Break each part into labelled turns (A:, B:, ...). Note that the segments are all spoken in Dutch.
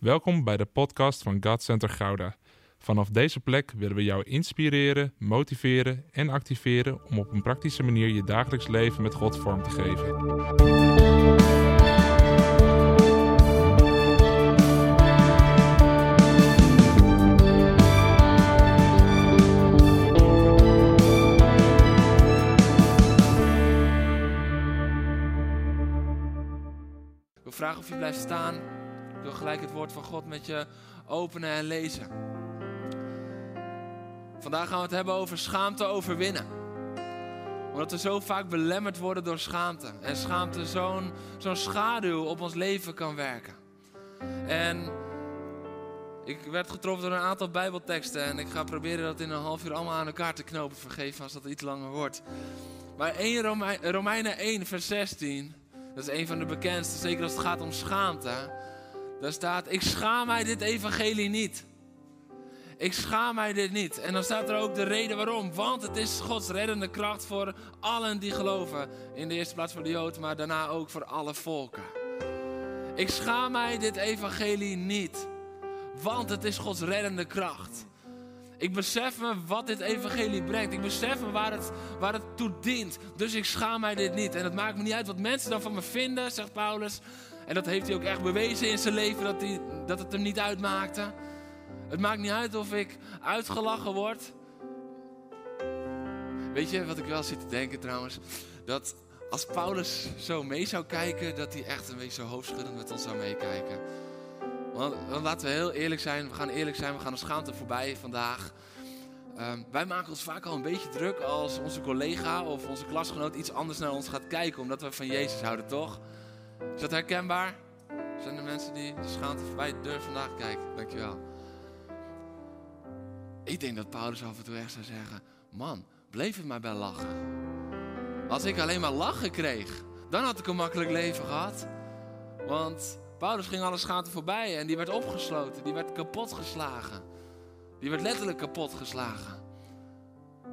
A: Welkom bij de podcast van God Center Gouda. Vanaf deze plek willen we jou inspireren, motiveren en activeren om op een praktische manier je dagelijks leven met God vorm te geven.
B: Wil vragen of je blijft staan. Ik wil gelijk het woord van God met je openen en lezen. Vandaag gaan we het hebben over schaamte overwinnen. Omdat we zo vaak belemmerd worden door schaamte. En schaamte zo'n zo'n schaduw op ons leven kan werken. En ik werd getroffen door een aantal bijbelteksten. En ik ga proberen dat in een half uur allemaal aan elkaar te knopen. Vergeven als dat iets langer wordt. Maar 1 Rome- Romeinen 1 vers 16. Dat is een van de bekendste, zeker als het gaat om schaamte. Daar staat, ik schaam mij dit evangelie niet. Ik schaam mij dit niet. En dan staat er ook de reden waarom. Want het is Gods reddende kracht voor allen die geloven. In de eerste plaats voor de Joden, maar daarna ook voor alle volken. Ik schaam mij dit evangelie niet. Want het is Gods reddende kracht. Ik besef me wat dit evangelie brengt. Ik besef me waar het, waar het toe dient. Dus ik schaam mij dit niet. En het maakt me niet uit wat mensen dan van me vinden, zegt Paulus. En dat heeft hij ook echt bewezen in zijn leven, dat, hij, dat het hem niet uitmaakte. Het maakt niet uit of ik uitgelachen word. Weet je wat ik wel zit te denken trouwens? Dat als Paulus zo mee zou kijken, dat hij echt een beetje zo hoofdschuddend met ons zou meekijken. Want, want laten we heel eerlijk zijn, we gaan eerlijk zijn, we gaan de schaamte voorbij vandaag. Ehm, wij maken ons vaak al een beetje druk als onze collega of onze klasgenoot iets anders naar ons gaat kijken, omdat we van Jezus houden, toch? Is dat herkenbaar? Zijn er mensen die de schaamte voorbij durven kijken? Dankjewel. Ik denk dat Paulus af en toe echt zou zeggen: Man, bleef het maar bij lachen. Als ik alleen maar lachen kreeg, dan had ik een makkelijk leven gehad. Want Paulus ging alle schaamte voorbij en die werd opgesloten, die werd kapot geslagen. Die werd letterlijk kapot geslagen.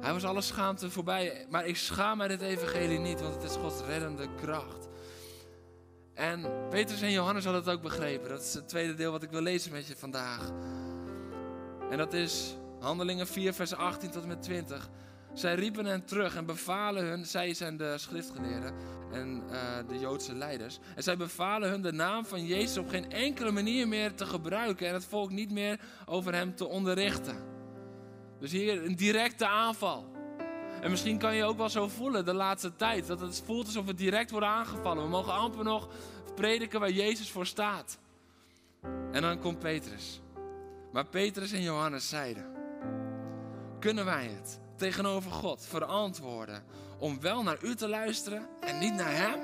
B: Hij was alle schaamte voorbij, maar ik schaam mij dit evangelie niet, want het is Gods reddende kracht. En Petrus en Johannes hadden het ook begrepen. Dat is het tweede deel wat ik wil lezen met je vandaag. En dat is Handelingen 4, vers 18 tot en met 20. Zij riepen hen terug en bevalen hun, zij zijn de schriftgeleerden en eh, de Joodse leiders. En zij bevalen hun de naam van Jezus op geen enkele manier meer te gebruiken en het volk niet meer over hem te onderrichten. Dus hier een directe aanval. En misschien kan je ook wel zo voelen de laatste tijd. Dat het voelt alsof we direct worden aangevallen. We mogen amper nog prediken waar Jezus voor staat. En dan komt Petrus. Maar Petrus en Johannes zeiden: Kunnen wij het tegenover God verantwoorden om wel naar u te luisteren en niet naar hem?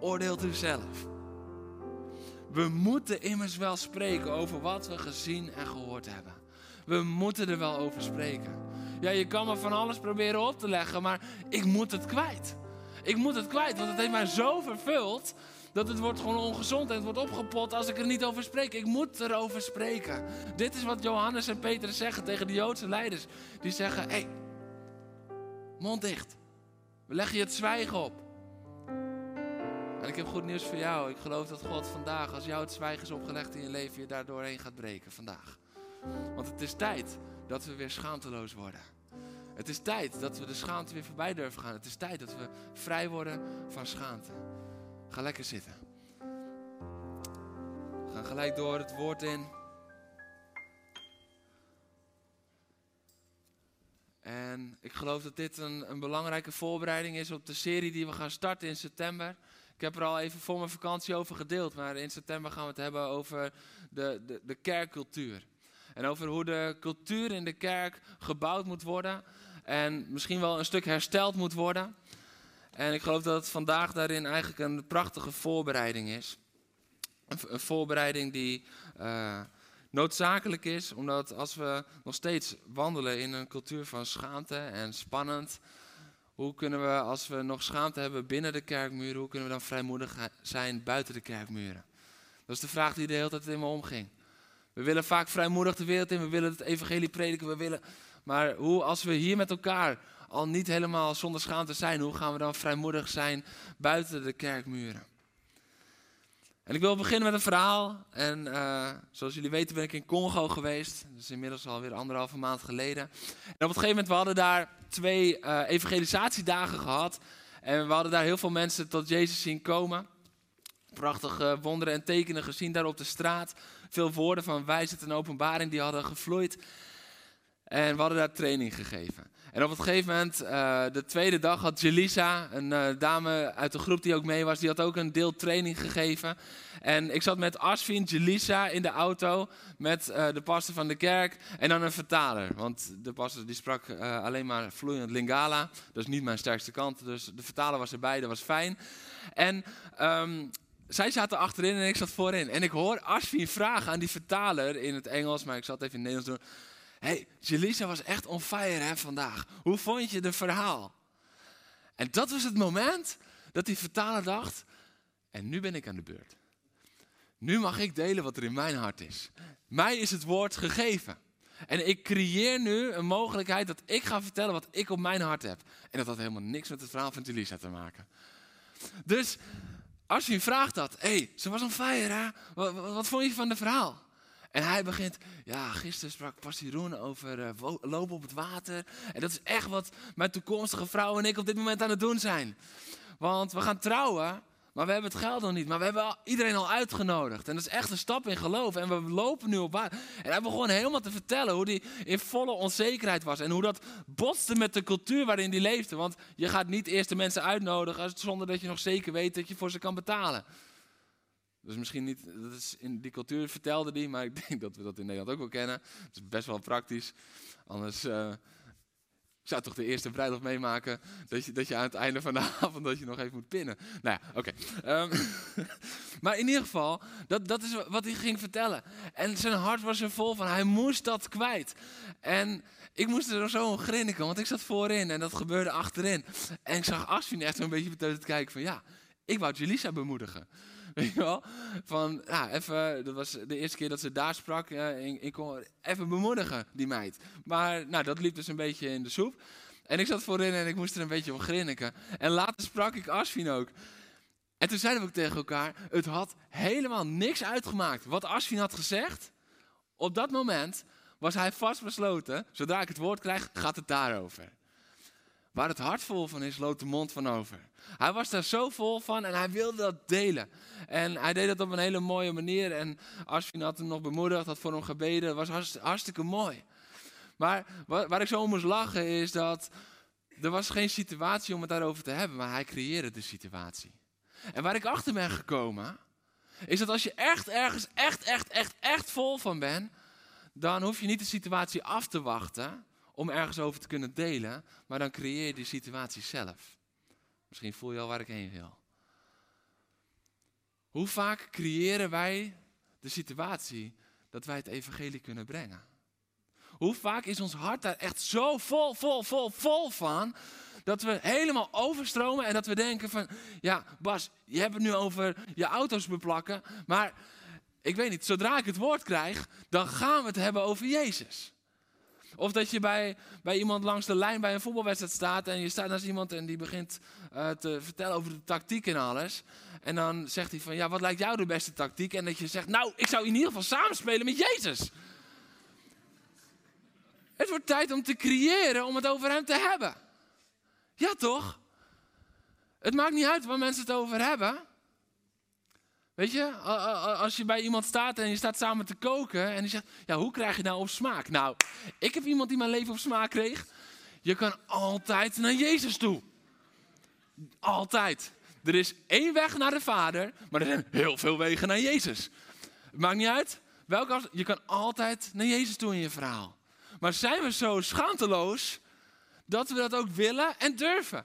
B: Oordeelt u zelf. We moeten immers wel spreken over wat we gezien en gehoord hebben. We moeten er wel over spreken. Ja, je kan me van alles proberen op te leggen, maar ik moet het kwijt. Ik moet het kwijt, want het heeft mij zo vervuld dat het wordt gewoon ongezond en het wordt opgepot als ik er niet over spreek. Ik moet erover spreken. Dit is wat Johannes en Petrus zeggen tegen de Joodse leiders. Die zeggen, hé, hey, mond dicht. We leggen je het zwijgen op. En ik heb goed nieuws voor jou. Ik geloof dat God vandaag, als jou het zwijgen is opgelegd in je leven, je daar doorheen gaat breken vandaag. Want het is tijd dat we weer schaamteloos worden. Het is tijd dat we de schaamte weer voorbij durven gaan. Het is tijd dat we vrij worden van schaamte. Ga lekker zitten. Gaan gelijk door het woord in. En ik geloof dat dit een, een belangrijke voorbereiding is op de serie die we gaan starten in september. Ik heb er al even voor mijn vakantie over gedeeld, maar in september gaan we het hebben over de, de, de kerkcultuur. En over hoe de cultuur in de kerk gebouwd moet worden. En misschien wel een stuk hersteld moet worden. En ik geloof dat het vandaag daarin eigenlijk een prachtige voorbereiding is. Een, voorbereiding die uh, noodzakelijk is, omdat als we nog steeds wandelen in een cultuur van schaamte en spannend. Hoe kunnen we, als we nog schaamte hebben binnen de kerkmuren, hoe kunnen we dan vrijmoedig zijn buiten de kerkmuren? Dat is de vraag die de hele tijd in me omging. We willen vaak vrijmoedig de wereld in, we willen het evangelie prediken, we willen... Maar hoe als we hier met elkaar al niet helemaal zonder schaamte zijn, hoe gaan we dan vrijmoedig zijn buiten de kerkmuren? En ik wil beginnen met een verhaal. En uh, zoals jullie weten ben ik in Congo geweest. Dat is inmiddels alweer anderhalve maand geleden. En op een gegeven moment, we hadden daar twee uh, evangelisatiedagen gehad. En we hadden daar heel veel mensen tot Jezus zien komen. Prachtige wonderen en tekenen gezien daar op de straat. Veel woorden van wijsheid en openbaring die hadden gevloeid. En we hadden daar training gegeven. En op een gegeven moment, uh, de tweede dag, had Jelisa, een uh, dame uit de groep die ook mee was, die had ook een deel training gegeven. En ik zat met Asvin, Jelisa in de auto met uh, de pastor van de kerk en dan een vertaler. Want de pastor die sprak alleen maar vloeiend Lingala. Dat is niet mijn sterkste kant, dus de vertaler was erbij, dat was fijn. En um, zij zaten achterin en ik zat voorin. En ik hoor Asvin vragen aan die vertaler in het Engels, maar ik zat even in het Nederlands doen hey, Jelisa was echt on fire hè, vandaag. Hoe vond je de verhaal? En dat was het moment dat die vertaler dacht, en nu ben ik aan de beurt. Nu mag ik delen wat er in mijn hart is. Mij is het woord gegeven. En ik creëer nu een mogelijkheid dat ik ga vertellen wat ik op mijn hart heb. En dat had helemaal niks met het verhaal van Jelisa te maken. Dus je vraagt dat, hé, hey, ze was on fire hè? Wat, vond je van het verhaal? En hij begint, ja, gisteren sprak Pastor Jeroen over uh, lopen op het water. En dat is echt wat mijn toekomstige vrouw en ik op dit moment aan het doen zijn. Want we gaan trouwen, maar we hebben het geld nog niet. Maar we hebben iedereen al uitgenodigd. En dat is echt een stap in geloof. En we lopen nu op water. En hij begon helemaal te vertellen hoe hij in volle onzekerheid was. En hoe dat botste met de cultuur waarin hij leefde. Want je gaat niet eerst de mensen uitnodigen zonder dat je nog zeker weet dat je voor ze kan betalen. Dus misschien niet, dat is in die cultuur vertelde die, maar ik denk dat we dat in Nederland ook wel kennen. Het is best wel praktisch. Anders uh, zou toch de eerste bruiloft meemaken dat je, dat je aan het einde van de avond dat je nog even moet pinnen. Nou ja, oké. Ehm, maar in ieder geval, dat, dat is wat hij ging vertellen. En zijn hart was er vol van, hij moest dat kwijt. En ik moest er zo om grinniken, want ik zat voorin en dat gebeurde achterin. En ik zag Aswin echt een beetje beteuterd kijken van, ja, ik wou Jelisa bemoedigen. Weet je wel? Van, ja, even, dat was de eerste keer dat ze daar sprak. Ik, kon even bemoedigen, die meid. Maar nou, dat liep dus een beetje in de soep. En ik zat voorin en ik moest er een beetje om grinniken. En later sprak ik Asfin ook. En toen zeiden we ook tegen elkaar, het had helemaal niks uitgemaakt wat Asfin had gezegd. Op dat moment was hij vastbesloten, zodra ik het woord krijg, gaat het daarover. Waar het hart vol van is, loopt de mond van over. Hij was daar zo vol van en hij wilde dat delen. En hij deed dat op een hele mooie manier. En Ashwin had hem nog bemoedigd, had voor hem gebeden. Dat was hartstikke mooi. Maar waar, ik zo om moest lachen is dat er was geen situatie om het daarover te hebben. Maar hij creëerde de situatie. En waar ik achter ben gekomen, is dat als je echt ergens echt, echt, echt, echt vol van bent, dan hoef je niet de situatie af te wachten om ergens over te kunnen delen, maar dan creëer je die situatie zelf. Misschien voel je al waar ik heen wil. Hoe vaak creëren wij de situatie dat wij het evangelie kunnen brengen? Hoe vaak is ons hart daar echt zo vol, vol, vol, vol van, dat we helemaal overstromen en dat we denken van, ja Bas, je hebt het nu over je auto's beplakken, maar ik weet niet, zodra ik het woord krijg, dan gaan we het hebben over Jezus. Of dat je bij, bij iemand langs de lijn bij een voetbalwedstrijd staat en je staat naast iemand en die begint uh, te vertellen over de tactiek en alles. En dan zegt hij van, ja, wat lijkt jou de beste tactiek? En dat je zegt, nou, ik zou in ieder geval samenspelen met Jezus. Het wordt tijd om te creëren, om het over hem te hebben. Ja, toch? Het maakt niet uit waar mensen het over hebben. Weet je, als je bij iemand staat en je staat samen te koken en die zegt, ja, hoe krijg je nou op smaak? Nou, ik heb iemand die mijn leven op smaak kreeg. Je kan altijd naar Jezus toe. Altijd. Er is één weg naar de Vader, maar er zijn heel veel wegen naar Jezus. maakt niet uit. Welke je kan altijd naar Jezus toe in je verhaal. Maar zijn we zo schaamteloos dat we dat ook willen en durven?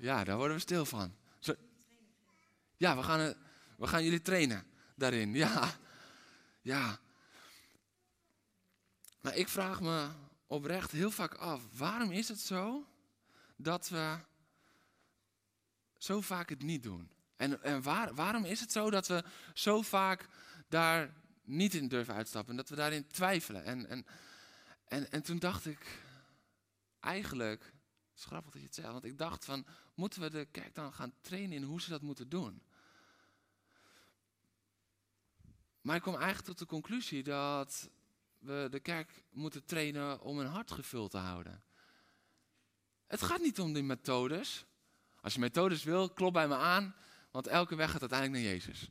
B: Ja, daar worden we stil van. Ja, we gaan, we gaan jullie trainen daarin. Ja, ja. Maar ik vraag me oprecht heel vaak af, waarom is het zo dat we zo vaak het niet doen? En, en waar, waarom is het zo dat we zo vaak daar niet in durven uitstappen en dat we daarin twijfelen? En, en, en, en toen dacht ik, eigenlijk is grappig dat je het zegt, want ik dacht van, moeten we de kerk dan gaan trainen in hoe ze dat moeten doen? Maar ik kwam eigenlijk tot de conclusie dat we de kerk moeten trainen om een hart gevuld te houden. Het gaat niet om die methodes. Als je methodes wil, klop bij me aan, want elke weg gaat uiteindelijk naar Jezus.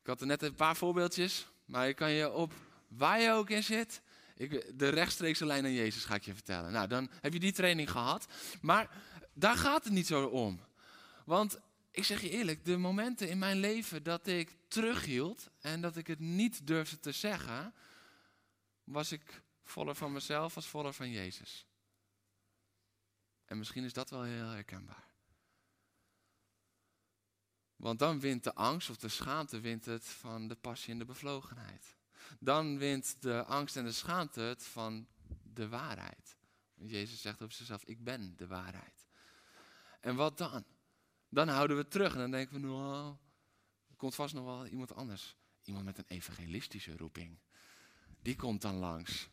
B: Ik had er net een paar voorbeeldjes, maar ik kan je op waar je ook in zit, ik, de rechtstreekse lijn naar Jezus ga ik je vertellen. Nou, dan heb je die training gehad. Maar daar gaat het niet zo om. Want ik zeg je eerlijk, de momenten in mijn leven dat ik terughield en dat ik het niet durfde te zeggen, was ik voller van mezelf als voller van Jezus. En misschien is dat wel heel herkenbaar. Want dan wint de angst of de schaamte wint het van de passie en de bevlogenheid. Dan wint de angst en de schaamte het van de waarheid. Jezus zegt over zichzelf, ik ben de waarheid. En wat dan? Dan houden we terug en dan denken we, nou, er komt vast nog wel iemand anders. Iemand met een evangelistische roeping. Die komt dan langs.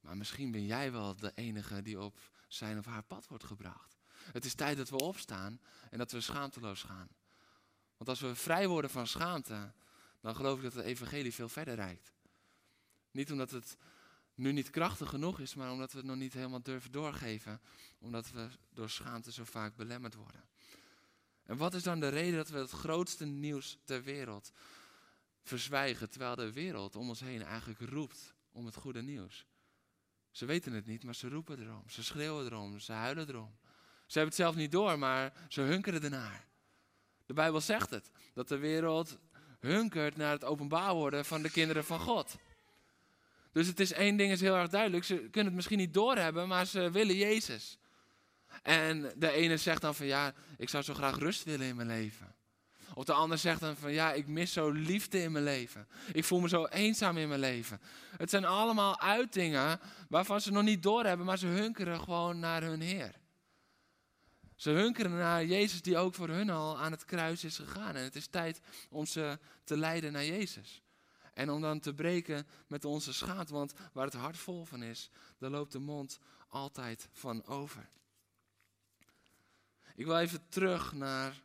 B: Maar misschien ben jij wel de enige die op zijn of haar pad wordt gebracht. Het is tijd dat we opstaan en dat we schaamteloos gaan. Want als we vrij worden van schaamte, dan geloof ik dat het evangelie veel verder reikt. Niet omdat het nu niet krachtig genoeg is, maar omdat we het nog niet helemaal durven doorgeven. Omdat we door schaamte zo vaak belemmerd worden. En wat is dan de reden dat we het grootste nieuws ter wereld verzwijgen, terwijl de wereld om ons heen eigenlijk roept om het goede nieuws? Ze weten het niet, maar ze roepen erom, ze schreeuwen erom, ze huilen erom. Ze hebben het zelf niet door, maar ze hunkeren ernaar. De Bijbel zegt het, dat de wereld hunkert naar het openbaar worden van de kinderen van God. Dus het is één ding is heel erg duidelijk. Ze kunnen het misschien niet doorhebben, maar ze willen Jezus. En de ene zegt dan van ja, ik zou zo graag rust willen in mijn leven. Of de ander zegt dan van ja, ik mis zo liefde in mijn leven. Ik voel me zo eenzaam in mijn leven. Het zijn allemaal uitingen waarvan ze nog niet doorhebben, maar ze hunkeren gewoon naar hun Heer. Ze hunkeren naar Jezus die ook voor hun al aan het kruis is gegaan. En het is tijd om ze te leiden naar Jezus. En om dan te breken met onze schaamte, want waar het hart vol van is, daar loopt de mond altijd van over. Ik wil even terug naar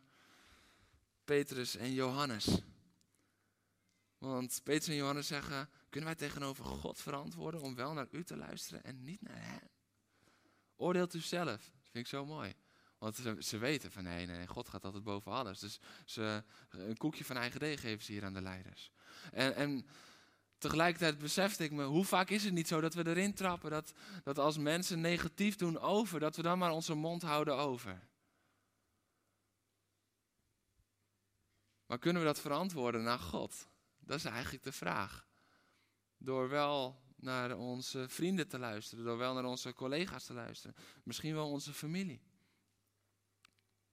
B: Petrus en Johannes. Want Petrus en Johannes zeggen, kunnen wij tegenover God verantwoorden om wel naar u te luisteren en niet naar hem? Oordeelt u zelf. Dat vind ik zo mooi. Want ze, weten van nee, nee, God gaat altijd boven alles. Dus ze, een koekje van eigen deeg geven ze hier aan de leiders. En, en tegelijkertijd besefte ik me, hoe vaak is het niet zo dat we erin trappen, dat, dat als mensen negatief doen over, dat we dan maar onze mond houden over. Maar kunnen we dat verantwoorden naar God? Dat is eigenlijk de vraag. Door wel naar onze vrienden te luisteren, door wel naar onze collega's te luisteren, misschien wel onze familie.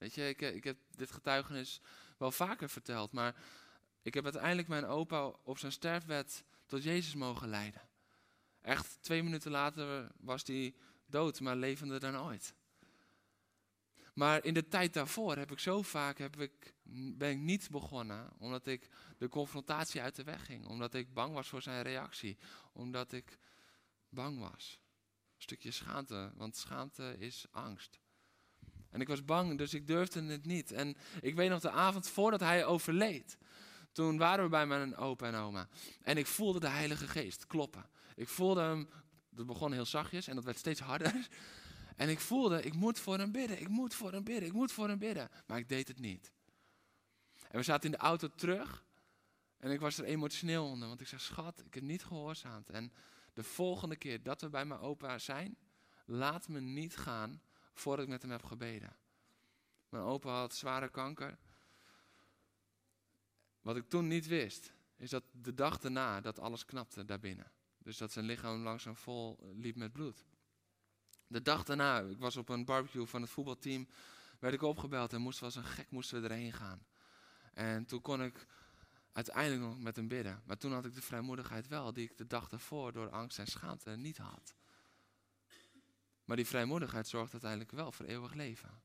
B: Weet je, ik, ik heb dit getuigenis wel vaker verteld, maar ik heb uiteindelijk mijn opa op zijn sterfbed tot Jezus mogen leiden. Echt twee minuten later was hij dood, maar levender dan ooit. Maar in de tijd daarvoor heb ik zo vaak heb ik, ben ik niet begonnen, omdat ik de confrontatie uit de weg ging, omdat ik bang was voor zijn reactie, omdat ik bang was. Een stukje schaamte, want schaamte is angst. En ik was bang, dus ik durfde het niet. En ik weet nog de avond voordat hij overleed. Toen waren we bij mijn opa en oma. En ik voelde de Heilige Geest kloppen. Ik voelde hem, dat begon heel zachtjes en dat werd steeds harder. En ik voelde, ik moet voor hem bidden, ik moet voor hem bidden, ik moet voor hem bidden. Maar ik deed het niet. En we zaten in de auto terug. En ik was er emotioneel onder, want ik zei, schat, ik heb niet gehoorzaamd. En de volgende keer dat we bij mijn opa zijn, laat me niet gaan voordat ik met hem heb gebeden. Mijn opa had zware kanker. Wat ik toen niet wist, is dat de dag daarna dat alles knapte daarbinnen. Dus dat zijn lichaam langzaam vol liep met bloed. De dag daarna, ik was op een barbecue van het voetbalteam, werd ik opgebeld en moest, was een gek moesten we erheen gaan. En toen kon ik uiteindelijk nog met hem bidden. Maar toen had ik de vrijmoedigheid wel, die ik de dag daarvoor door angst en schaamte niet had. Maar die vrijmoedigheid zorgt uiteindelijk wel voor eeuwig leven.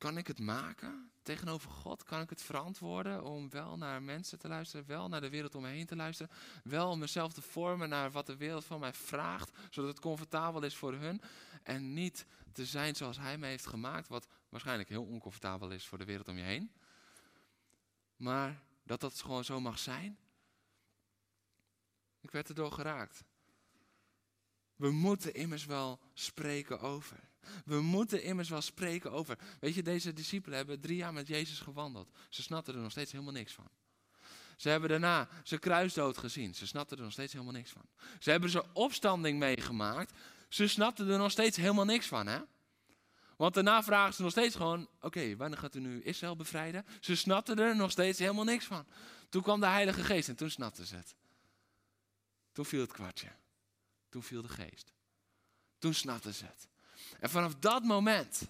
B: kan ik het maken tegenover God? Kan ik het verantwoorden om wel naar mensen te luisteren, wel naar de wereld om me heen te luisteren, wel om mezelf te vormen naar wat de wereld van mij vraagt, zodat het comfortabel is voor hun en niet te zijn zoals Hij me heeft gemaakt, wat waarschijnlijk heel oncomfortabel is voor de wereld om je heen. Maar dat dat gewoon zo mag zijn. Ik werd erdoor geraakt. We moeten immers wel spreken over. We moeten immers wel spreken over. Weet je, deze discipelen hebben drie jaar met Jezus gewandeld. Ze snapten er nog steeds helemaal niks van. Ze hebben daarna zijn kruisdood gezien. Ze snapten er nog steeds helemaal niks van. Ze hebben zijn opstanding meegemaakt. Ze snapten er nog steeds helemaal niks van, hè? Want daarna vragen ze nog steeds gewoon: Oké, wanneer gaat u nu Israël bevrijden? Ze snapten er nog steeds helemaal niks van. Toen kwam de Heilige Geest en toen snapten ze het. Toen viel het kwartje. Toen viel de geest. Toen snapten ze het. En vanaf dat moment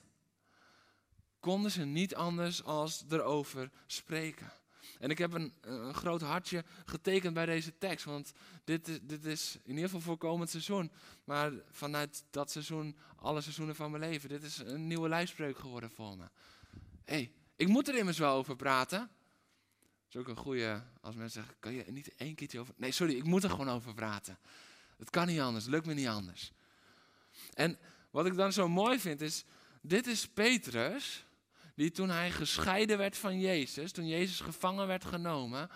B: konden ze niet anders als erover spreken. En ik heb een, een groot hartje getekend bij deze tekst, want dit, is, dit is in ieder geval voor komend seizoen. Maar vanuit dat seizoen, alle seizoenen van mijn leven, dit is een nieuwe lijfspreuk geworden voor me. Hey, ik moet er immers wel over praten. Is ook een goede, als mensen zeggen, kan je niet één keertje over... Nee, sorry, ik moet er gewoon over praten. Het kan niet anders, het lukt me niet anders. En wat ik dan zo mooi vind is, dit is Petrus, die toen hij gescheiden werd van Jezus, toen Jezus gevangen werd genomen,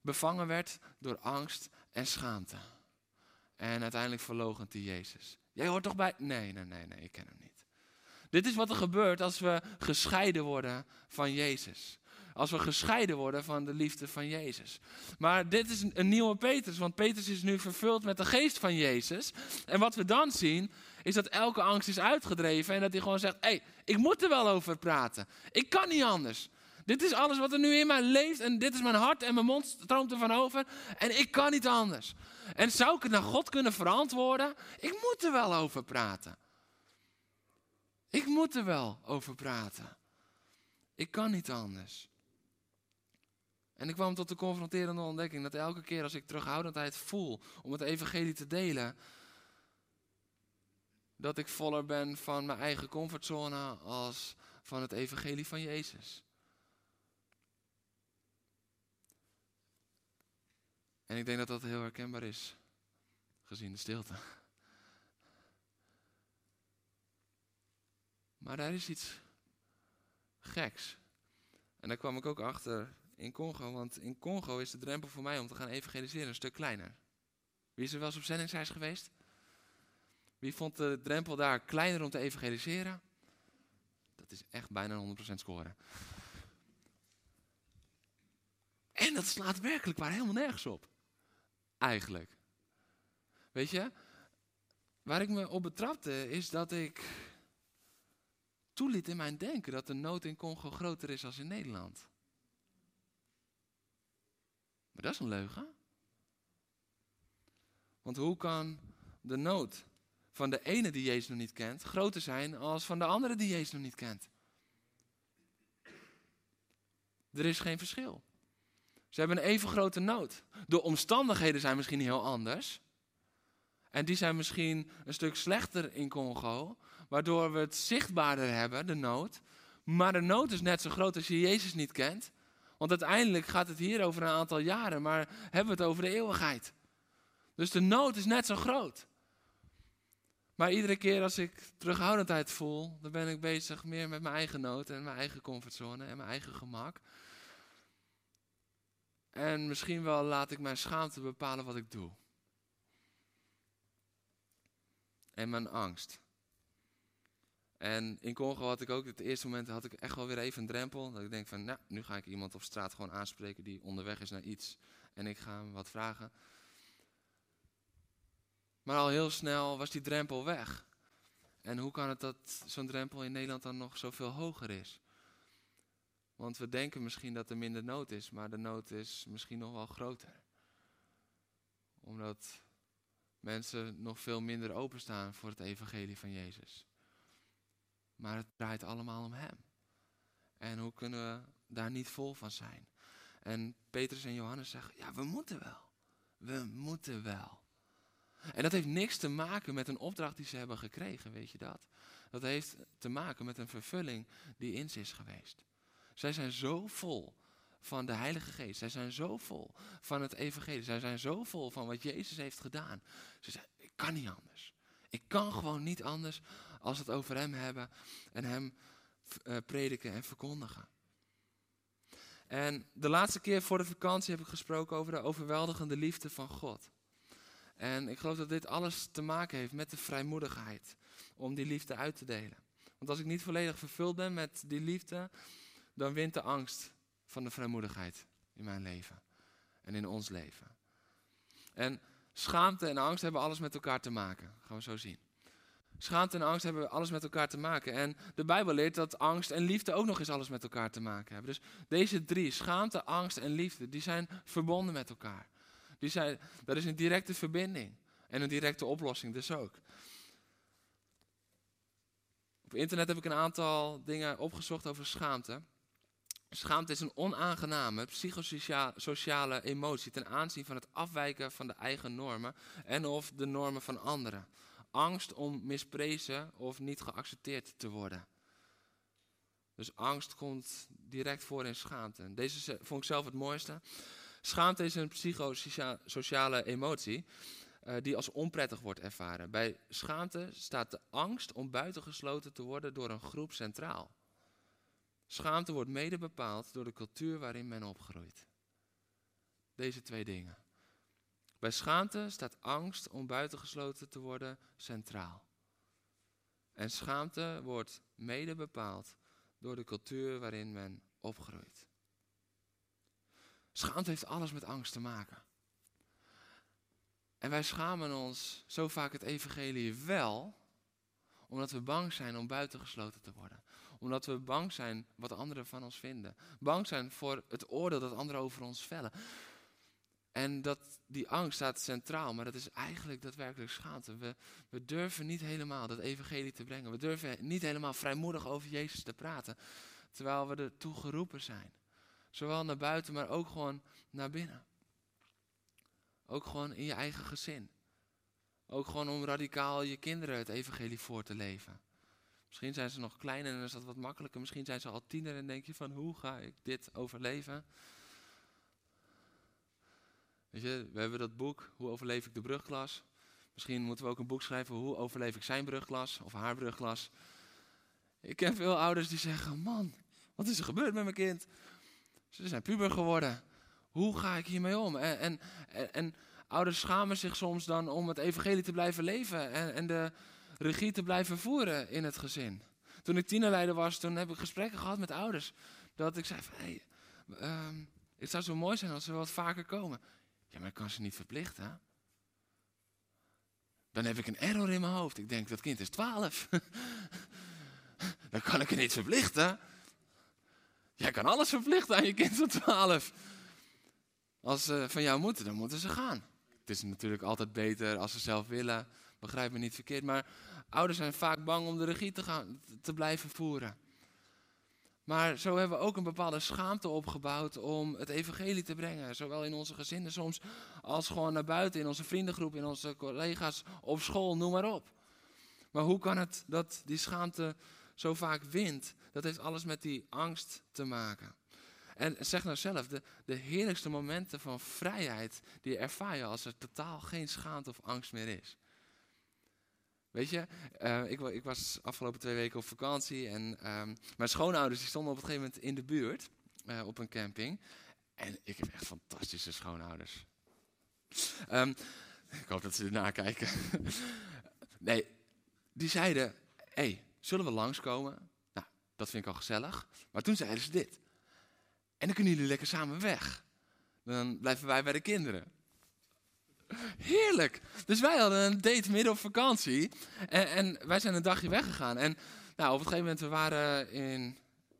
B: bevangen werd door angst en schaamte. En uiteindelijk verlogent hij Jezus. Jij hoort toch bij? Nee, nee, nee, nee, ik ken hem niet. Dit is wat er gebeurt als we gescheiden worden van Jezus. Als we gescheiden worden van de liefde van Jezus. Maar dit is een nieuwe Petrus, want Petrus is nu vervuld met de geest van Jezus. En wat we dan zien, is dat elke angst is uitgedreven en dat hij gewoon zegt: hé, hey, ik moet er wel over praten. Ik kan niet anders. Dit is alles wat er nu in mij leeft en dit is mijn hart en mijn mond stroomt ervan over en ik kan niet anders. En zou ik het naar God kunnen verantwoorden? Ik moet er wel over praten. Ik moet er wel over praten. Ik kan niet anders. En ik kwam tot de confronterende ontdekking dat elke keer als ik terughoudendheid voel om het evangelie te delen, dat ik voller ben van mijn eigen comfortzone als van het evangelie van Jezus. En ik denk dat dat heel herkenbaar is, gezien de stilte. Maar daar is iets geks. En daar kwam ik ook achter in Congo, want in Congo is de drempel voor mij om te gaan evangeliseren een stuk kleiner. Wie is er wel eens op zendingsreis geweest? Wie vond de drempel daar kleiner om te evangeliseren? Dat is echt bijna 100% scoren. En dat slaat werkelijk waar helemaal nergens op. Eigenlijk. Weet je, waar ik me op betrapte is dat ik toeliet in mijn denken dat de nood in Congo groter is dan in Nederland. Maar dat is een leugen. Want hoe kan de nood van de ene die Jezus nog niet kent groter zijn als van de andere die Jezus nog niet kent? Er is geen verschil. Ze hebben een even grote nood. De omstandigheden zijn misschien heel anders. En die zijn misschien een stuk slechter in Congo, waardoor we het zichtbaarder hebben, de nood. Maar de nood is net zo groot als je Jezus niet kent. Want uiteindelijk gaat het hier over een aantal jaren, maar hebben we het over de eeuwigheid. Dus de nood is net zo groot. Maar iedere keer als ik terughoudendheid voel, dan ben ik bezig meer met mijn eigen nood en mijn eigen comfortzone en mijn eigen gemak. En misschien wel laat ik mijn schaamte bepalen wat ik doe. En mijn angst. En in Congo had ik ook, het eerste moment had ik echt wel weer even een drempel. Dat ik denk van, nou, nu ga ik iemand op straat gewoon aanspreken die onderweg is naar iets. En ik ga hem wat vragen. Maar al heel snel was die drempel weg. En hoe kan het dat zo'n drempel in Nederland dan nog zoveel hoger is? Want we denken misschien dat er minder nood is, maar de nood is misschien nog wel groter. Omdat mensen nog veel minder openstaan voor het evangelie van Jezus. Maar het draait allemaal om Hem. En hoe kunnen we daar niet vol van zijn? En Petrus en Johannes zeggen, ja, we moeten wel. We moeten wel. En dat heeft niks te maken met een opdracht die ze hebben gekregen, weet je dat? Dat heeft te maken met een vervulling die in ze is geweest. Zij zijn zo vol van de Heilige Geest. Zij zijn zo vol van het Evangelie. Zij zijn zo vol van wat Jezus heeft gedaan. Ze zeggen, ik kan niet anders. Ik kan gewoon niet anders als het over Hem hebben en Hem uh, prediken en verkondigen. En de laatste keer voor de vakantie heb ik gesproken over de overweldigende liefde van God. En ik geloof dat dit alles te maken heeft met de vrijmoedigheid om die liefde uit te delen. Want als ik niet volledig vervuld ben met die liefde, dan wint de angst van de vrijmoedigheid in mijn leven en in ons leven. En schaamte en angst hebben alles met elkaar te maken. Gaan we zo zien. Schaamte en angst hebben alles met elkaar te maken. En de Bijbel leert dat angst en liefde ook nog eens alles met elkaar te maken hebben. Dus deze drie, schaamte, angst en liefde, die zijn verbonden met elkaar. Die zijn, dat is een directe verbinding. En een directe oplossing dus ook. Op internet heb ik een aantal dingen opgezocht over schaamte. Schaamte is een onaangename psychosociale emotie ten aanzien van het afwijken van de eigen normen en of de normen van anderen. Angst om misprezen of niet geaccepteerd te worden. Dus angst komt direct voor in schaamte. Deze vond ik zelf het mooiste. Schaamte is een psychosociale emotie uh, die als onprettig wordt ervaren. Bij schaamte staat de angst om buitengesloten te worden door een groep centraal. Schaamte wordt mede bepaald door de cultuur waarin men opgroeit. Deze twee dingen. Bij schaamte staat angst om buitengesloten te worden centraal. En schaamte wordt mede bepaald door de cultuur waarin men opgroeit. Schaamte heeft alles met angst te maken. En wij schamen ons zo vaak het evangelie wel, omdat we bang zijn om buitengesloten te worden. Omdat we bang zijn wat anderen van ons vinden. Bang zijn voor het oordeel dat anderen over ons vellen. En dat, die angst staat centraal, maar dat is eigenlijk daadwerkelijk schaamte. We, we durven niet helemaal dat evangelie te brengen. We durven niet helemaal vrijmoedig over Jezus te praten. Terwijl we ertoe geroepen zijn. Zowel naar buiten, maar ook gewoon naar binnen. Ook gewoon in je eigen gezin. Ook gewoon om radicaal je kinderen het evangelie voor te leven. Misschien zijn ze nog klein en is dat wat makkelijker. Misschien zijn ze al tiener en denk je van hoe ga ik dit overleven? Je, we hebben dat boek, Hoe overleef ik de brugklas? Misschien moeten we ook een boek schrijven, Hoe overleef ik zijn brugklas of haar brugklas? Ik ken veel ouders die zeggen, man, wat is er gebeurd met mijn kind? Ze zijn puber geworden. Hoe ga ik hiermee om? En, en, en, ouders schamen zich soms dan om het evangelie te blijven leven en, en de regie te blijven voeren in het gezin. Toen ik tienerleider was, toen heb ik gesprekken gehad met ouders. Dat ik zei hey, ehm, het zou zo mooi zijn als ze wat vaker komen. Ja, maar ik kan ze niet verplichten. Dan heb ik een error in mijn hoofd. Ik denk, dat kind is twaalf. Dan kan ik het niet verplichten. Jij kan alles verplichten aan je kind van 12. Als ze van jou moeten, dan moeten ze gaan. Het is natuurlijk altijd beter als ze zelf willen. Begrijp me niet verkeerd. Maar ouders zijn vaak bang om de regie te, gaan, te blijven voeren. Maar zo hebben we ook een bepaalde schaamte opgebouwd om het evangelie te brengen. Zowel in onze gezinnen soms als gewoon naar buiten, in onze vriendengroep, in onze collega's, op school, noem maar op. Maar hoe kan het dat die schaamte zo vaak wint? Dat heeft alles met die angst te maken. En zeg nou zelf, de, de heerlijkste momenten van vrijheid, die ervaar je als er totaal geen schaamte of angst meer is. Weet je, uh, ik, ik, was afgelopen twee weken op vakantie en um, mijn schoonouders die stonden op een gegeven moment in de buurt uh, op een camping. En ik heb echt fantastische schoonouders. Um, ik hoop dat ze ernaar kijken. nee, die zeiden, hey, zullen we langskomen? Nou, dat vind ik al gezellig. Maar toen zeiden ze dit. En dan kunnen jullie lekker samen weg. Dan blijven wij bij de kinderen. Heerlijk. Dus wij hadden een date midden op vakantie. En, en wij zijn een dagje weggegaan. En nou, op een gegeven moment, we waren in...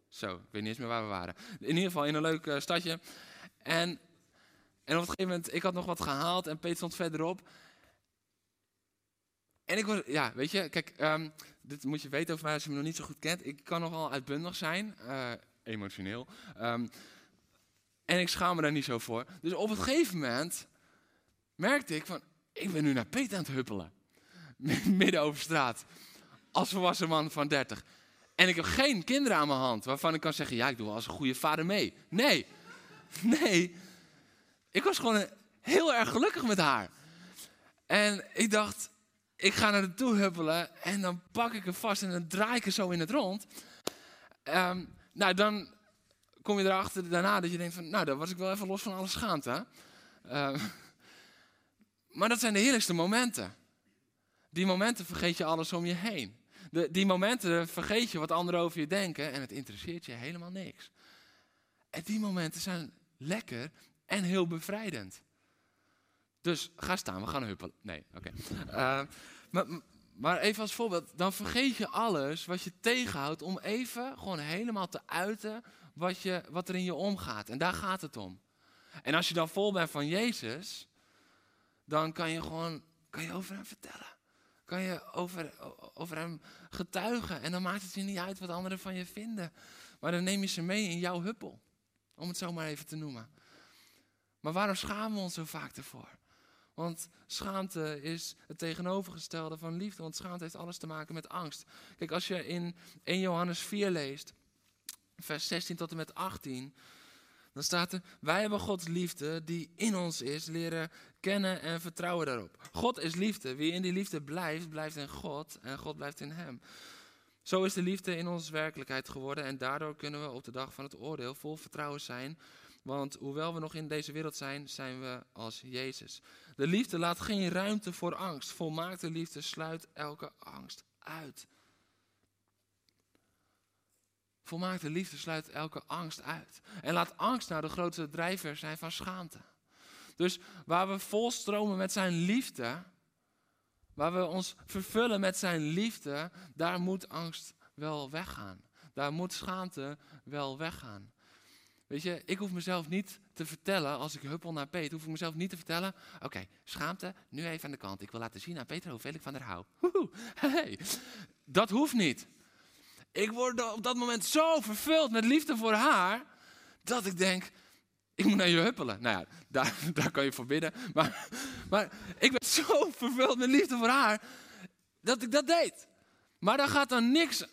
B: Zo, ik weet niet eens meer waar we waren. In ieder geval in een leuk uh, stadje. En, en op een gegeven moment, ik had nog wat gehaald en Peet stond verderop. En ik was, ja, weet je, kijk, um, dit moet je weten over mij als je me nog niet zo goed kent. Ik kan nogal uitbundig zijn, uh, emotioneel. Um, en ik schaam me daar niet zo voor. Dus op een gegeven moment merkte ik van, ik ben nu naar Peter aan het huppelen. Midden over straat. Als volwassen man van 30. En ik heb geen kinderen aan mijn hand waarvan ik kan zeggen: ja, ik doe wel als een goede vader mee. Nee, nee. Ik was gewoon heel erg gelukkig met haar. En ik dacht, ik ga naar de toe huppelen en dan pak ik hem vast en dan draai ik er zo in het rond. Ehm, nou, dan kom je erachter daarna dat je denkt van, nou, daar was ik wel even los van alle schaamte. Uh, maar dat zijn de heerlijkste momenten. Die momenten vergeet je alles om je heen. De, die momenten vergeet je wat anderen over je denken en het interesseert je helemaal niks. En die momenten zijn lekker en heel bevrijdend. Dus ga staan, we gaan huppelen. Nee, oké. Eh, maar, maar even als voorbeeld, dan vergeet je alles wat je tegenhoudt om even gewoon helemaal te uiten wat, je, wat er in je omgaat. En daar gaat het om. En als je dan vol bent van Jezus, dan kan je gewoon kan je over hem vertellen. Kan je over, over hem getuigen. En dan maakt het je niet uit wat anderen van je vinden. Maar dan neem je ze mee in jouw huppel. Om het zo maar even te noemen. Maar waarom schamen we ons zo vaak ervoor? Want schaamte is het tegenovergestelde van liefde. Want schaamte heeft alles te maken met angst. Kijk, als je in 1 Johannes 4 leest, vers 16 tot en met 18, dan staat er: Wij hebben Gods liefde die in ons is, leren kennen en vertrouwen daarop. God is liefde. Wie in die liefde blijft, blijft in God en God blijft in hem. Zo is de liefde in ons werkelijkheid geworden en daardoor kunnen we op de dag van het oordeel vol vertrouwen zijn. Want hoewel we nog in deze wereld zijn, zijn we als Jezus. De liefde laat geen ruimte voor angst. Volmaakte liefde sluit elke angst uit. Volmaakte liefde sluit elke angst uit. En laat angst nou de grootste drijver zijn van schaamte. Dus waar we volstromen met zijn liefde, waar we ons vervullen met zijn liefde, daar moet angst wel weggaan. Daar moet schaamte wel weggaan. Weet je, ik hoef mezelf niet te vertellen, als ik huppel naar Peter, hoef ik mezelf niet te vertellen, oké, schaamte, nu even aan de kant. Ik wil laten zien aan Peter hoeveel ik van haar hou. Hey, dat hoeft niet. Ik word op dat moment zo vervuld met liefde voor haar, dat ik denk, ik moet naar je huppelen. Nou ja, daar, daar kan je voor bidden. Maar, maar ik ben zo vervuld met liefde voor haar, dat ik dat deed. Maar daar gaat dan niks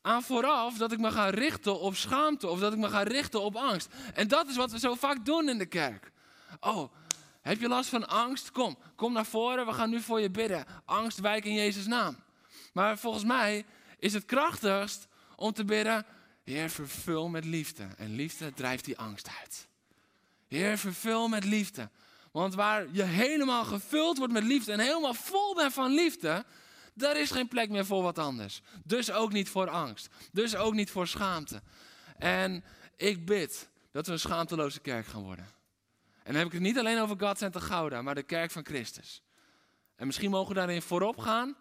B: aan vooraf dat ik me ga richten op schaamte of dat ik me ga richten op angst. En dat is wat we zo vaak doen in de kerk. Oh, heb je last van angst? Kom, kom naar voren, we gaan nu voor je bidden. Angst wijk in Jezus' naam. Maar volgens mij is het krachtigst om te bidden, Heer, vervul met liefde. En liefde drijft die angst uit. Heer, vervul met liefde. Want waar je helemaal gevuld wordt met liefde en helemaal vol bent van liefde, daar is geen plek meer voor wat anders. Dus ook niet voor angst. Dus ook niet voor schaamte. En ik bid dat we een schaamteloze kerk gaan worden. En dan heb ik het niet alleen over God Center Gouda, maar de kerk van Christus. En misschien mogen we daarin voorop gaan.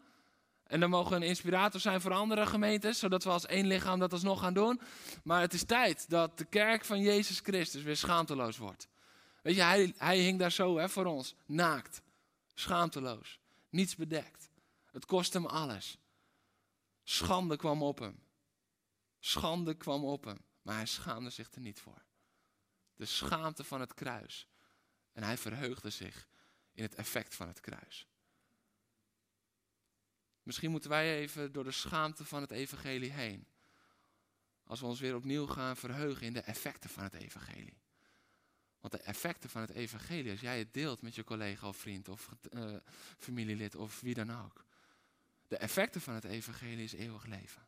B: En dan mogen we een inspirator zijn voor andere gemeentes, zodat we als één lichaam dat alsnog gaan doen. Maar het is tijd dat de kerk van Jezus Christus weer schaamteloos wordt. Weet je, hij, hij hing daar zo hè, voor ons, naakt, schaamteloos, niets bedekt. Het kost hem alles. Schande kwam op hem. Schande kwam op hem, maar hij schaamde zich er niet voor. De schaamte van het kruis. En hij verheugde zich in het effect van het kruis. Misschien moeten wij even door de schaamte van het evangelie heen. Als we ons weer opnieuw gaan verheugen in de effecten van het evangelie. Want de effecten van het evangelie, als jij het deelt met je collega of vriend of uh, familielid of wie dan ook. De effecten van het evangelie is eeuwig leven.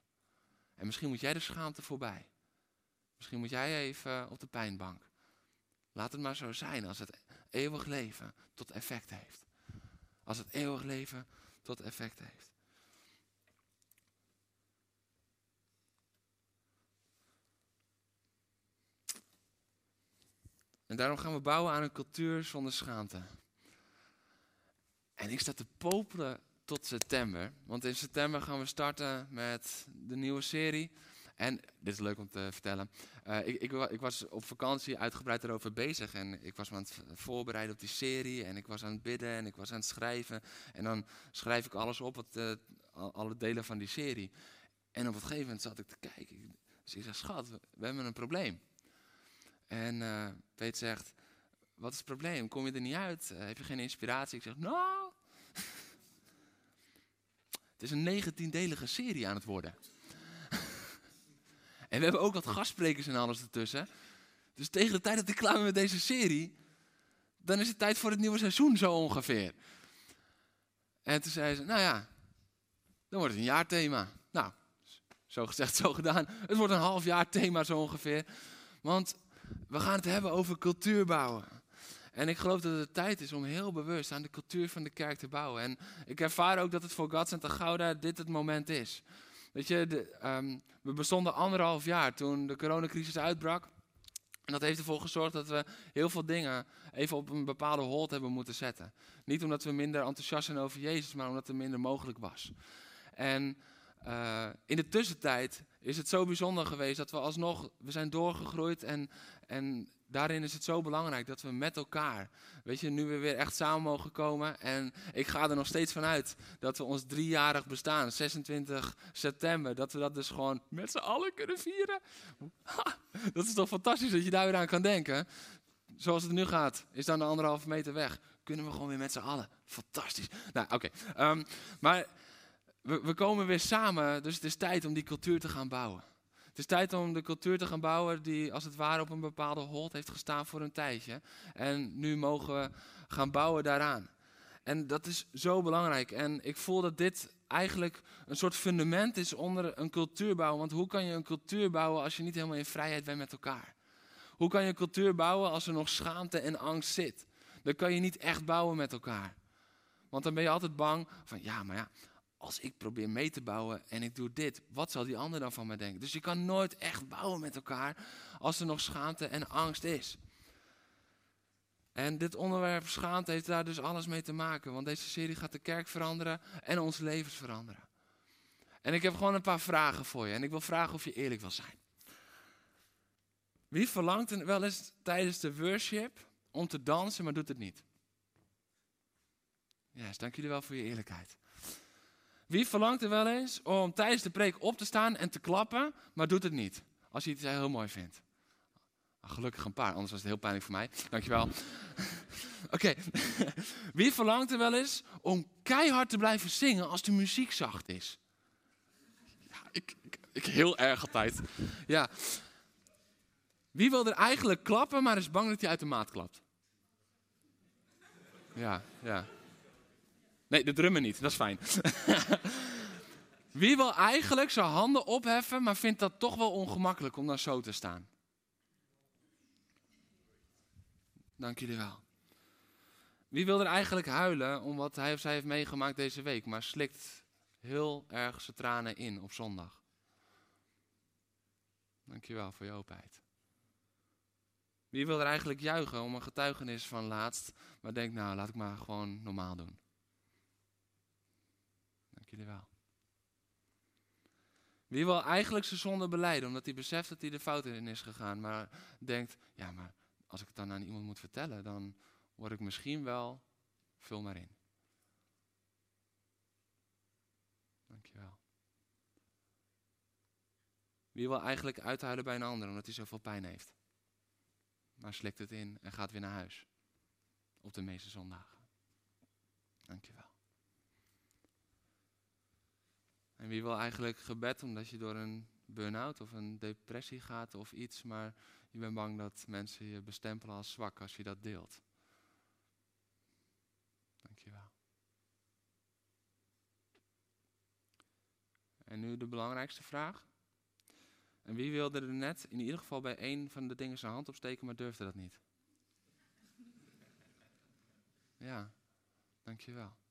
B: En misschien moet jij de schaamte voorbij. Misschien moet jij even op de pijnbank. Laat het maar zo zijn als het eeuwig leven tot effect heeft. Als het eeuwig leven tot effect heeft. En daarom gaan we bouwen aan een cultuur zonder schaamte. En ik sta te popelen tot september. Want in september gaan we starten met de nieuwe serie. En dit is leuk om te vertellen. Uh, ik, ik, ik, was op vakantie uitgebreid erover bezig. En ik was me aan het voorbereiden op die serie. En ik was aan het bidden en ik was aan het schrijven. En dan schrijf ik alles op, wat, uh, alle delen van die serie. En op een gegeven moment zat ik te kijken. Dus ik zeg, schat, we hebben een probleem. En uh, Peet zegt, wat is het probleem? Kom je er niet uit? heb je geen inspiratie? Ik zeg, nou, Het is een negentiendelige serie aan het worden. en we hebben ook wat gastsprekers en alles ertussen. Dus tegen de tijd dat ik klaar ben met deze serie, dan is het tijd voor het nieuwe seizoen zo ongeveer. En toen zei ze, nou ja, dan wordt het een jaarthema. Nou, zo gezegd, zo gedaan. Het wordt een half jaar thema zo ongeveer. Want we gaan het hebben over cultuur bouwen. En ik geloof dat het tijd is om heel bewust aan de cultuur van de kerk te bouwen. En ik ervaar ook dat het voor Gats en Gouda dit het moment is. Weet je, de, ehm, we bestonden anderhalf jaar toen de coronacrisis uitbrak. En dat heeft ervoor gezorgd dat we heel veel dingen even op een bepaalde hold hebben moeten zetten. Niet omdat we minder enthousiast zijn over Jezus, maar omdat het minder mogelijk was. En uh, in de tussentijd is het zo bijzonder geweest dat we alsnog, we zijn doorgegroeid en, en daarin is het zo belangrijk dat we met elkaar, weet je, nu we weer echt samen mogen komen. En ik ga er nog steeds van uit dat we ons driejarig bestaan, 26 september, dat we dat dus gewoon met z'n allen kunnen vieren. dat is toch fantastisch dat je daar weer aan kan denken. Zoals het nu gaat, is dan de anderhalve meter weg. Kunnen we gewoon weer met z'n allen. Fantastisch. Nou, oké. Ehm, maar we, komen weer samen, dus het is tijd om die cultuur te gaan bouwen. Het is tijd om de cultuur te gaan bouwen die als het ware op een bepaalde hold heeft gestaan voor een tijdje. En nu mogen we gaan bouwen daaraan. En dat is zo belangrijk. En ik voel dat dit eigenlijk een soort fundament is onder een cultuur bouwen. Want hoe kan je een cultuur bouwen als je niet helemaal in vrijheid bent met elkaar? Hoe kan je een cultuur bouwen als er nog schaamte en angst zit? Dan kan je niet echt bouwen met elkaar. Want dan ben je altijd bang van, ja, maar ja, als ik probeer mee te bouwen en ik doe dit, wat zal die ander dan van mij denken? Dus je kan nooit echt bouwen met elkaar als er nog schaamte en angst is. En dit onderwerp schaamte heeft daar dus alles mee te maken, want deze serie gaat de kerk veranderen en ons levens veranderen. En ik heb gewoon een paar vragen voor je en ik wil vragen of je eerlijk wil zijn. Wie verlangt wel eens tijdens de worship om te dansen, maar doet het niet? Ja, yes, dank jullie wel voor je eerlijkheid. Wie verlangt er wel eens om tijdens de preek op te staan en te klappen, maar doet het niet? Als je iets heel mooi vindt. Ah, gelukkig een paar, anders was het heel pijnlijk voor mij. Dankjewel. Oké. Wie verlangt er wel eens om keihard te blijven zingen als de muziek zacht is? Ja, ik, ik, ik heel erg altijd. Ja. Wie wil er eigenlijk klappen, maar is bang dat hij uit de maat klapt? Ja, ja. Nee, de drummen niet, dat is fijn. Wie wil eigenlijk zijn handen opheffen, maar vindt dat toch wel ongemakkelijk om dan zo te staan? Dank jullie wel. Wie wil er eigenlijk huilen om wat hij of zij heeft meegemaakt deze week, maar slikt heel erg zijn tranen in op zondag? Dankjewel voor je openheid. Wie wil er eigenlijk juichen om een getuigenis van laatst, maar denkt nou laat ik maar gewoon normaal doen? Jullie wel. Wie wil eigenlijk zijn zonde beleiden, omdat hij beseft dat hij de fout in is gegaan, maar denkt, ja, maar als ik het dan aan iemand moet vertellen, dan word ik misschien wel, vul maar in. Dankjewel. Wie wil eigenlijk uithuilen bij een ander, omdat hij zoveel pijn heeft, maar slikt het in en gaat weer naar huis, op de meeste zondagen. Dankjewel. En wie wil eigenlijk gebed omdat je door een burn-out of een depressie gaat of iets, maar je bent bang dat mensen je bestempelen als zwak als je dat deelt. Dankjewel. En nu de belangrijkste vraag. En wie wilde er net in ieder geval bij één van de dingen zijn hand opsteken, maar durfde dat niet? Ja, dankjewel.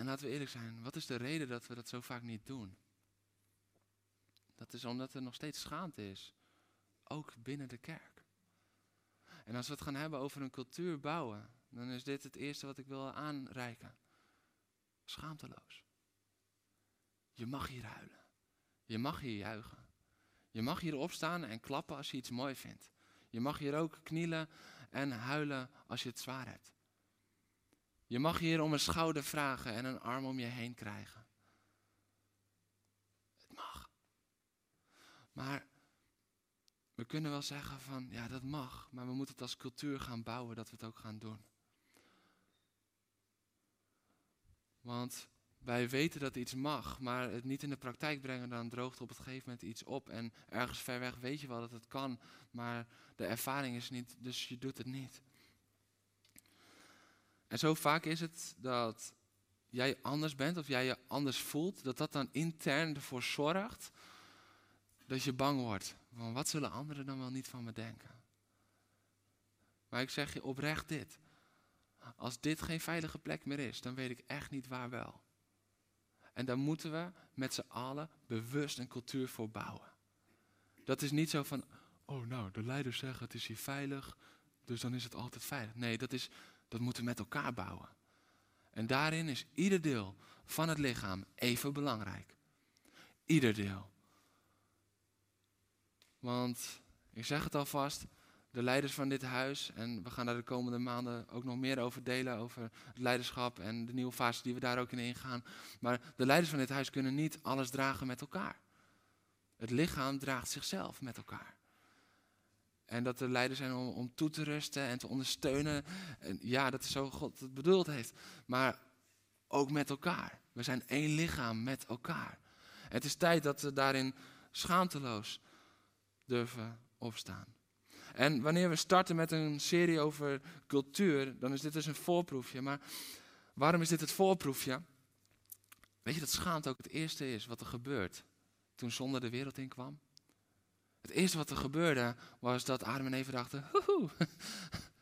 B: En laten we eerlijk zijn, wat is de reden dat we dat zo vaak niet doen? Dat is omdat er nog steeds schaamte is, ook binnen de kerk. En als we het gaan hebben over een cultuur bouwen, dan is dit het eerste wat ik wil aanreiken. Schaamteloos. Je mag hier huilen. Je mag hier juichen. Je mag hier opstaan en klappen als je iets mooi vindt. Je mag hier ook knielen en huilen als je het zwaar hebt. Je mag hier om een schouder vragen en een arm om je heen krijgen. Het mag. Maar we kunnen wel zeggen van, ja dat mag, maar we moeten het als cultuur gaan bouwen dat we het ook gaan doen. Want wij weten dat iets mag, maar het niet in de praktijk brengen, dan droogt op het gegeven moment iets op. En ergens ver weg weet je wel dat het kan, maar de ervaring is niet, dus je doet het niet. En zo vaak is het dat jij anders bent of jij je anders voelt, dat dat dan intern ervoor zorgt dat je bang wordt. Van wat zullen anderen dan wel niet van me denken? Maar ik zeg je oprecht dit. Als dit geen veilige plek meer is, dan weet ik echt niet waar wel. En daar moeten we met z'n allen bewust een cultuur voor bouwen. Dat is niet zo van, oh nou, de leiders zeggen het is hier veilig, dus dan is het altijd veilig. Nee, dat, is, dat moeten we met elkaar bouwen. En daarin is ieder deel van het lichaam even belangrijk. Ieder deel. Want, ik zeg het alvast, de leiders van dit huis, en we gaan daar de komende maanden ook nog meer over delen, over het leiderschap en de nieuwe fase die we daar ook in ingaan. Maar de leiders van dit huis kunnen niet alles dragen met elkaar. Het lichaam draagt zichzelf met elkaar. En dat er leiders zijn om, om toe te rusten en te ondersteunen. En ja, dat is zo God het bedoeld heeft. Maar ook met elkaar. We zijn één lichaam met elkaar. Het is tijd dat we daarin schaamteloos durven opstaan. En wanneer we starten met een serie over cultuur, dan is dit dus een voorproefje. Maar waarom is dit het voorproefje? Weet je dat schaamte ook het eerste is wat er gebeurt toen zonde de wereld inkwam? Het eerste wat er gebeurde was dat Adam en Eva dachten, hoehoe,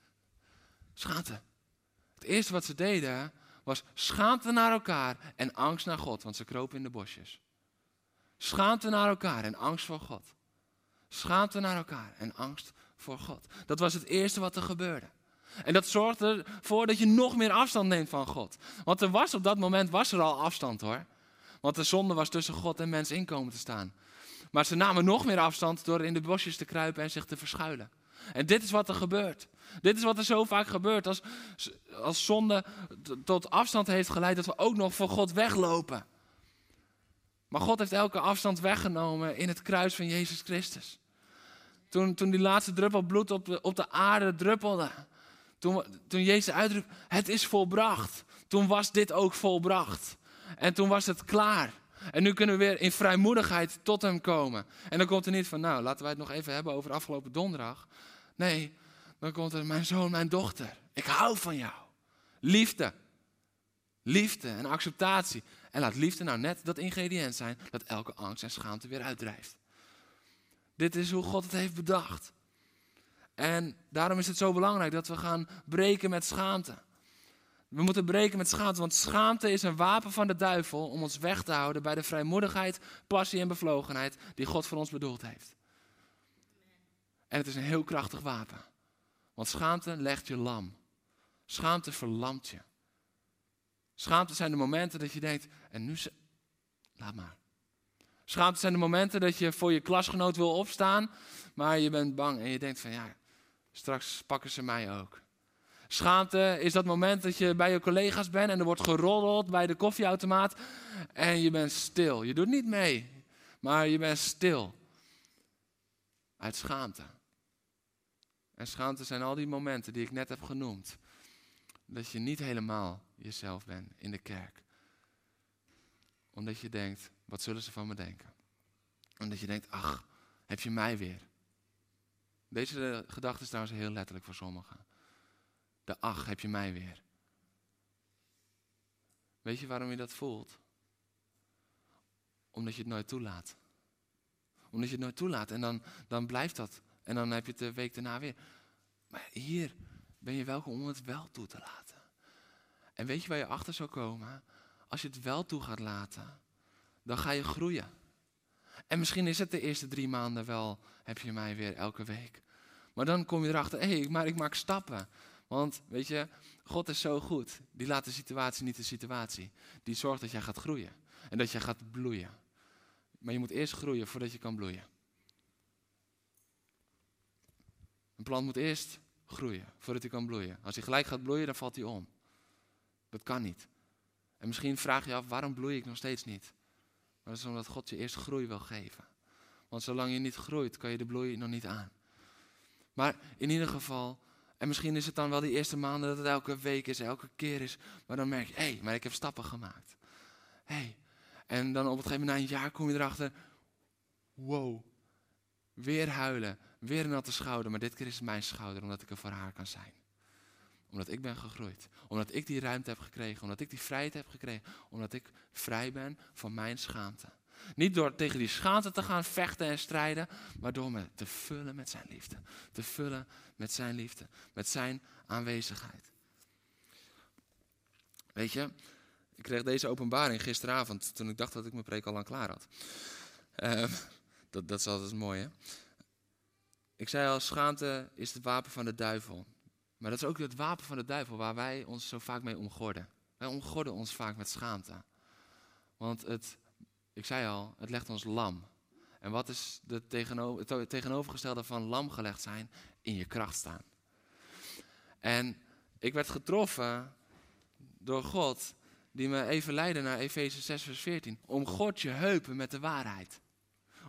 B: schaamte. Het eerste wat ze deden was schaamte naar elkaar en angst naar God, want ze kropen in de bosjes. Schaamte naar elkaar en angst voor God. Schaamte naar elkaar en angst voor God. Dat was het eerste wat er gebeurde. En dat zorgde ervoor dat je nog meer afstand neemt van God. Want er was op dat moment was er al afstand hoor. Want de zonde was tussen God en mens inkomen te staan. Maar ze namen nog meer afstand door in de bosjes te kruipen en zich te verschuilen. En dit is wat er gebeurt. Dit is wat er zo vaak gebeurt als, als zonde tot afstand heeft geleid dat we ook nog voor God weglopen. Maar God heeft elke afstand weggenomen in het kruis van Jezus Christus. Toen, toen die laatste druppel bloed op de, op de aarde druppelde. Toen, toen Jezus uitriep, het is volbracht. Toen was dit ook volbracht. En toen was het klaar. En nu kunnen we weer in vrijmoedigheid tot hem komen. En dan komt er niet van, nou, laten wij het nog even hebben over afgelopen donderdag. Nee, dan komt er, mijn zoon, mijn dochter, ik hou van jou. Liefde. Liefde en acceptatie. En laat liefde nou net dat ingrediënt zijn dat elke angst en schaamte weer uitdrijft. Dit is hoe God het heeft bedacht. En daarom is het zo belangrijk dat we gaan breken met schaamte. We moeten breken met schaamte, want schaamte is een wapen van de duivel om ons weg te houden bij de vrijmoedigheid, passie en bevlogenheid die God voor ons bedoeld heeft. En het is een heel krachtig wapen. Want schaamte legt je lam. Schaamte verlamt je. Schaamte zijn de momenten dat je denkt, en nu ze. Laat maar. Schaamte zijn de momenten dat je voor je klasgenoot wil opstaan, maar je bent bang en je denkt van ja, straks pakken ze mij ook. Schaamte is dat moment dat je bij je collega's bent en er wordt geroddeld bij de koffieautomaat en je bent stil. Je doet niet mee, maar je bent stil. Uit schaamte. En schaamte zijn al die momenten die ik net heb genoemd. Dat je niet helemaal jezelf bent in de kerk. Omdat je denkt, wat zullen ze van me denken? Omdat je denkt, ach, heb je mij weer? Deze gedachte is trouwens heel letterlijk voor sommigen. De ach, heb je mij weer? Weet je waarom je dat voelt? Omdat je het nooit toelaat. Omdat je het nooit toelaat en dan, dan blijft dat. En dan heb je het de week daarna weer. Maar hier ben je welkom om het wel toe te laten. En weet je waar je achter zou komen? Als je het wel toe gaat laten, dan ga je groeien. En misschien is het de eerste drie maanden wel, heb je mij weer elke week. Maar dan kom je erachter, hé, hey, maar ik maak stappen. Want weet je, God is zo goed. Die laat de situatie niet de situatie. Die zorgt dat jij gaat groeien. En dat jij gaat bloeien. Maar je moet eerst groeien voordat je kan bloeien. Een plant moet eerst groeien voordat hij kan bloeien. Als hij gelijk gaat bloeien, dan valt hij om. Dat kan niet. En misschien vraag je af, waarom bloei ik nog steeds niet? Maar dat is omdat God je eerst groei wil geven. Want zolang je niet groeit, kan je de bloei nog niet aan. Maar in ieder geval, En misschien is het dan wel die eerste maanden dat het elke week is, elke keer is. Maar dan merk je, hé, hey, maar ik heb stappen gemaakt. Hey. En dan op het gegeven moment na een jaar kom je erachter, wow, weer huilen, weer een natte schouder. Maar dit keer is het mijn schouder, omdat ik er voor haar kan zijn. Omdat ik ben gegroeid. Omdat ik die ruimte heb gekregen. Omdat ik die vrijheid heb gekregen. Omdat ik vrij ben van mijn schaamte. Niet door tegen die schaamte te gaan vechten en strijden, maar door me te vullen met zijn liefde. Te vullen met zijn liefde, met zijn aanwezigheid. Weet je, ik kreeg deze openbaring gisteravond toen ik dacht dat ik mijn preek al lang klaar had. Uh, dat, dat is altijd mooi, hè? Ik zei al, schaamte is het wapen van de duivel. Maar dat is ook het wapen van de duivel waar wij ons zo vaak mee omgorden. Wij omgorden ons vaak met schaamte. Want het ik zei al, het legt ons lam. En wat is het tegenovergestelde van lam gelegd zijn? In je kracht staan. En ik werd getroffen door God, die me even leidde naar Efeze 6, vers 14. Om God je heupen met de waarheid.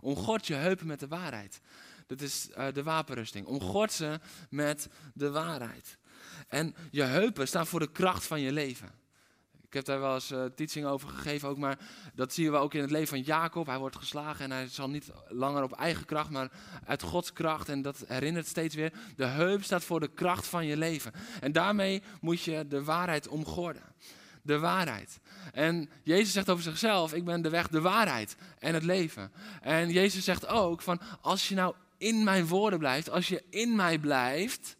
B: Om God je heupen met de waarheid. Dat is uh, de wapenrusting. Om God ze met de waarheid. En je heupen staan voor de kracht van je leven. Ik heb daar wel eens uh, teaching over gegeven ook, maar dat zien we ook in het leven van Jacob. Hij wordt geslagen en hij zal niet langer op eigen kracht, maar uit Gods kracht. En dat herinnert steeds weer. De heup staat voor de kracht van je leven. En daarmee moet je de waarheid omgorden. De waarheid. En Jezus zegt over zichzelf, ik ben de weg, de waarheid en het leven. En Jezus zegt ook van, als je nou in mijn woorden blijft, als je in mij blijft,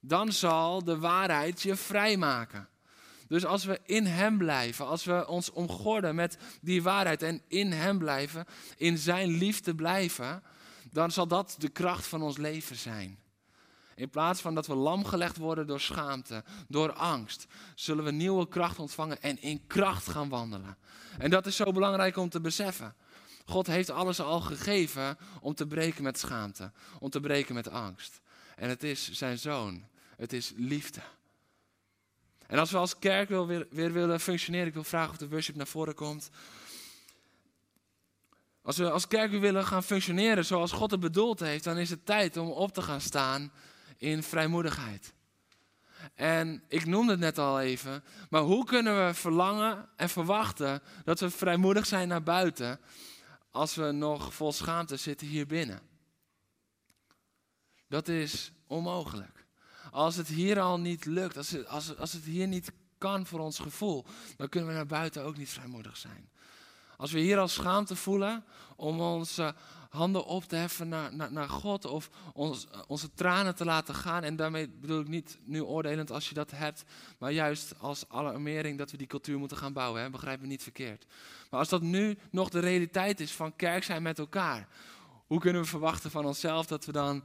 B: dan zal de waarheid je vrijmaken. Dus als we in Hem blijven, als we ons omgorden met die waarheid en in Hem blijven, in Zijn liefde blijven, dan zal dat de kracht van ons leven zijn. In plaats van dat we lam gelegd worden door schaamte, door angst, zullen we nieuwe kracht ontvangen en in kracht gaan wandelen. En dat is zo belangrijk om te beseffen. God heeft alles al gegeven om te breken met schaamte, om te breken met angst. En het is zijn zoon. Het is liefde. En als we als kerk weer, willen functioneren, ik wil vragen of de worship naar voren komt. Als we als kerk weer willen gaan functioneren zoals God het bedoeld heeft, dan is het tijd om op te gaan staan in vrijmoedigheid. En ik noemde het net al even, maar hoe kunnen we verlangen en verwachten dat we vrijmoedig zijn naar buiten als we nog vol schaamte zitten hier binnen? Dat is onmogelijk. Als het hier al niet lukt, als het, als, als het hier niet kan voor ons gevoel, dan kunnen we naar buiten ook niet vrijmoedig zijn. Als we hier al schaamte voelen om onze handen op te heffen naar, naar, naar God of ons, onze tranen te laten gaan. En daarmee bedoel ik niet nu oordelend als je dat hebt, maar juist als alarmering dat we die cultuur moeten gaan bouwen. Hè? Begrijp me niet verkeerd. Maar als dat nu nog de realiteit is van kerk zijn met elkaar, hoe kunnen we verwachten van onszelf dat we dan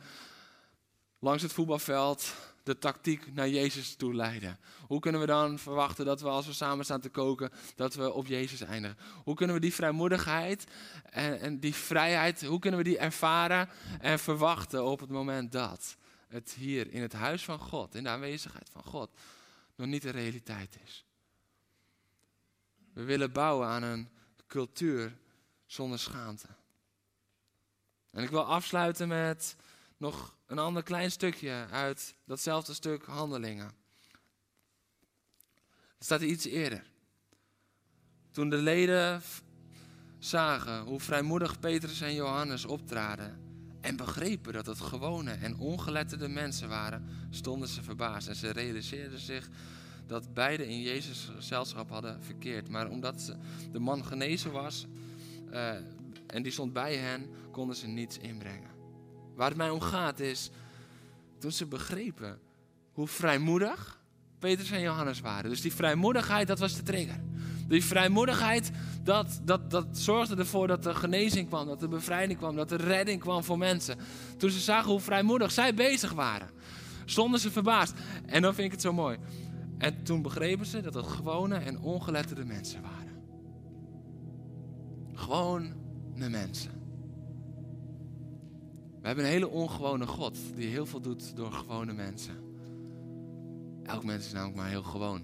B: langs het voetbalveld de tactiek naar Jezus toe leiden? Hoe kunnen we dan verwachten dat we als we samen staan te koken, dat we op Jezus eindigen? Hoe kunnen we die vrijmoedigheid en, en die vrijheid, hoe kunnen we die ervaren en verwachten op het moment dat het hier in het huis van God, in de aanwezigheid van God, nog niet de realiteit is? We willen bouwen aan een cultuur zonder schaamte. En ik wil afsluiten met nog een ander klein stukje uit datzelfde stuk handelingen. Het staat iets eerder. Toen de leden zagen hoe vrijmoedig Petrus en Johannes optraden en begrepen dat het gewone en ongeletterde mensen waren, stonden ze verbaasd en ze realiseerden zich dat beide in Jezus gezelschap hadden verkeerd. Maar omdat de man genezen was uh, en die stond bij hen, konden ze niets inbrengen. Waar het mij om gaat is, toen ze begrepen hoe vrijmoedig Petrus en Johannes waren. Dus die vrijmoedigheid, dat was de trigger. Die vrijmoedigheid, dat, dat, dat zorgde ervoor dat de genezing kwam, dat de bevrijding kwam, dat de redding kwam voor mensen. Toen ze zagen hoe vrijmoedig zij bezig waren, stonden ze verbaasd. En dan vind ik het zo mooi. En toen begrepen ze dat het gewone en ongeletterde mensen waren. Gewone mensen. We hebben een hele ongewone God die heel veel doet door gewone mensen. Elk mens is namelijk maar heel gewoon.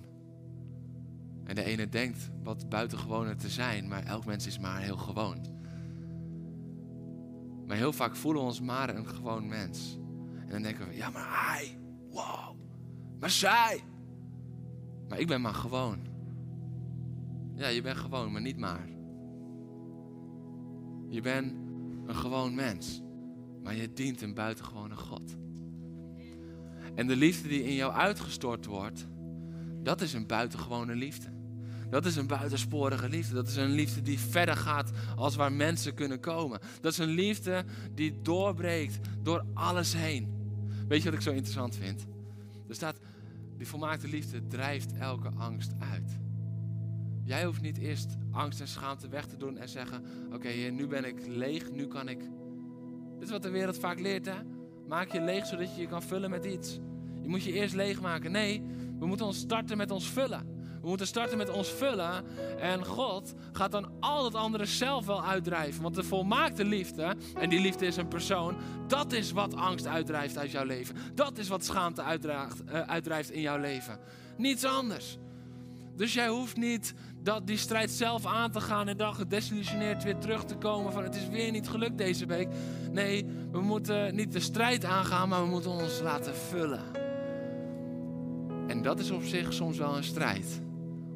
B: En de ene denkt wat buitengewoner te zijn, maar elk mens is maar heel gewoon. Maar heel vaak voelen we ons maar een gewoon mens. En dan denken we, ja maar hij, Wow, maar zij. Maar ik ben maar gewoon. Ja, je bent gewoon, maar niet maar. Je bent een gewoon mens, maar je dient een buitengewone God. En de liefde die in jou uitgestort wordt, dat is een buitengewone liefde. Dat is een buitensporige liefde. Dat is een liefde die verder gaat als waar mensen kunnen komen. Dat is een liefde die doorbreekt door alles heen. Weet je wat ik zo interessant vind? Er staat, die volmaakte liefde drijft elke angst uit. Jij hoeft niet eerst angst en schaamte weg te doen en zeggen: Oké, nu ben ik leeg, nu kan ik. Is wat de wereld vaak leert, hè? Maak je leeg zodat je je kan vullen met iets. Je moet je eerst leegmaken. Nee, we moeten ons starten met ons vullen. We moeten starten met ons vullen. En God gaat dan al het andere zelf wel uitdrijven. Want de volmaakte liefde, en die liefde is een persoon, dat is wat angst uitdrijft uit jouw leven. Dat is wat schaamte uh, uitdrijft in jouw leven. Niets anders. Dus jij hoeft niet dat, die strijd zelf aan te gaan en dan gedesillusioneerd weer terug te komen van het is weer niet gelukt deze week. Nee, we moeten niet de strijd aangaan, maar we moeten ons laten vullen. En dat is op zich soms wel een strijd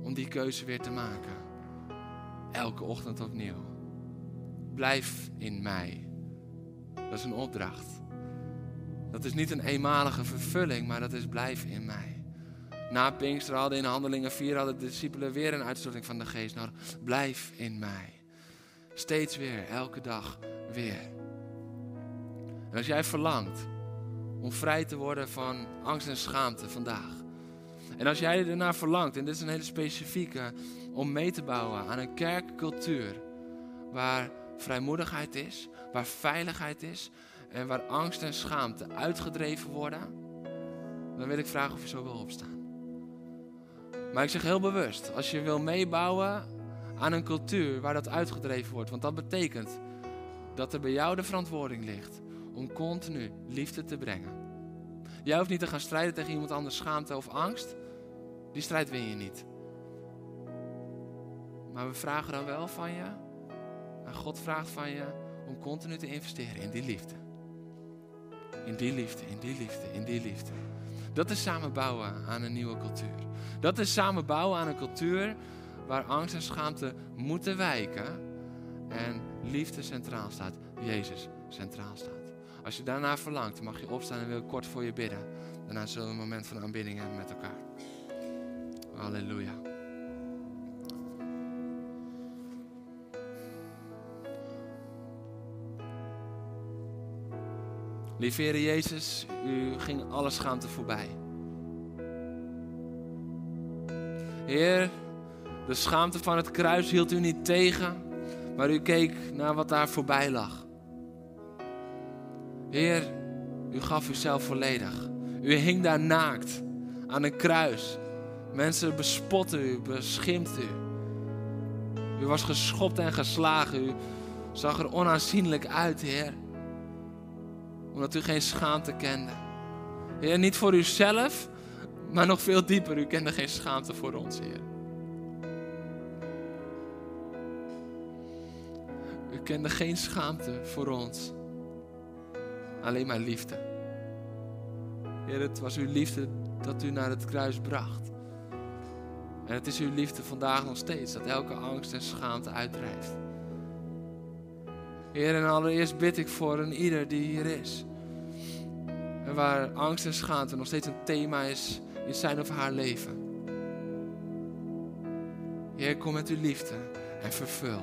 B: om die keuze weer te maken. Elke ochtend opnieuw. Blijf in mij. Dat is een opdracht. Dat is niet een eenmalige vervulling, maar dat is blijf in mij. Na Pinkster hadden in Handelingen 4 hadden de discipelen weer een uitstorting van de geest nodig. Blijf in mij. Steeds weer, elke dag weer. En als jij verlangt om vrij te worden van angst en schaamte vandaag. En als jij ernaar verlangt, en dit is een hele specifieke, om mee te bouwen aan een kerkcultuur waar vrijmoedigheid is, waar veiligheid is en waar angst en schaamte uitgedreven worden, dan wil ik vragen of je zo wil opstaan. Maar ik zeg heel bewust, als je wil meebouwen aan een cultuur waar dat uitgedreven wordt, want dat betekent dat er bij jou de verantwoording ligt om continu liefde te brengen. Jij hoeft niet te gaan strijden tegen iemand anders schaamte of angst. Die strijd win je niet. Maar we vragen dan wel van je, en God vraagt van je, om continu te investeren in die liefde. In die liefde, in die liefde, in die liefde. Dat is samen bouwen aan een nieuwe cultuur. Dat is samen bouwen aan een cultuur waar angst en schaamte moeten wijken en liefde centraal staat, Jezus centraal staat. Als je daarna verlangt, mag je opstaan en wil ik kort voor je bidden. Daarna zullen we een moment van aanbidding hebben met elkaar. Halleluja. Lieve Heer Jezus, u ging alle schaamte voorbij. Heer, de schaamte van het kruis hield u niet tegen, maar u keek naar wat daar voorbij lag. Heer, u gaf uzelf volledig. U hing daar naakt aan een kruis. Mensen bespotten u, beschimpten u. U was geschopt en geslagen. U zag er onaanzienlijk uit, Heer. Omdat u geen schaamte kende. Heer, niet voor uzelf, maar nog veel dieper. U kende geen schaamte voor ons, Heer. U kende geen schaamte voor ons. Alleen maar liefde. Heer, het was uw liefde dat u naar het kruis bracht. En het is uw liefde vandaag nog steeds dat elke angst en schaamte uitdrijft. Heer, en allereerst bid ik voor een ieder die hier is. En waar angst en schaamte nog steeds een thema is in zijn of haar leven. Heer, kom met uw liefde en vervul.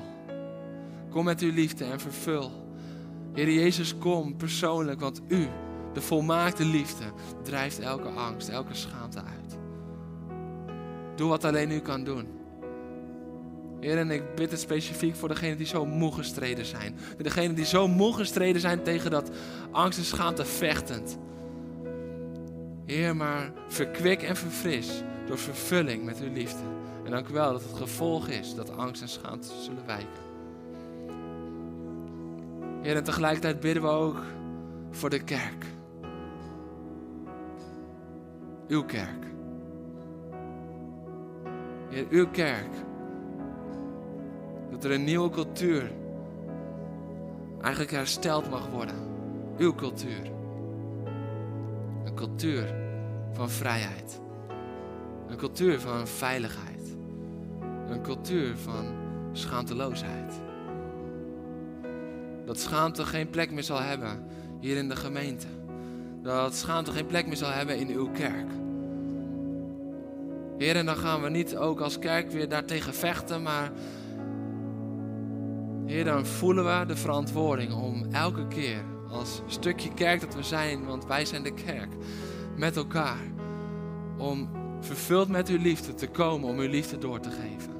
B: Kom met uw liefde en vervul. Heer Jezus, kom persoonlijk, want u, de volmaakte liefde, drijft elke angst, elke schaamte uit. Doe wat alleen u kan doen. Heer, en ik bid het specifiek voor degenen die zo moe gestreden zijn. Degenen die zo moe gestreden zijn tegen dat angst en schaamte vechtend. Heer, maar verkwik en verfris door vervulling met uw liefde. En dank u wel dat het gevolg is dat angst en schaamte zullen wijken. Heer, en tegelijkertijd bidden we ook voor de kerk. Uw kerk. Heer, uw kerk. Dat er een nieuwe cultuur eigenlijk hersteld mag worden. Uw cultuur. Een cultuur van vrijheid. Een cultuur van veiligheid. Een cultuur van schaamteloosheid. Dat schaamte geen plek meer zal hebben hier in de gemeente. Dat schaamte geen plek meer zal hebben in uw kerk. Heer, en dan gaan we niet ook als kerk weer daartegen vechten, maar Heer, dan voelen we de verantwoording om elke keer als stukje kerk dat we zijn, want wij zijn de kerk, met elkaar, om vervuld met uw liefde te komen, om uw liefde door te geven.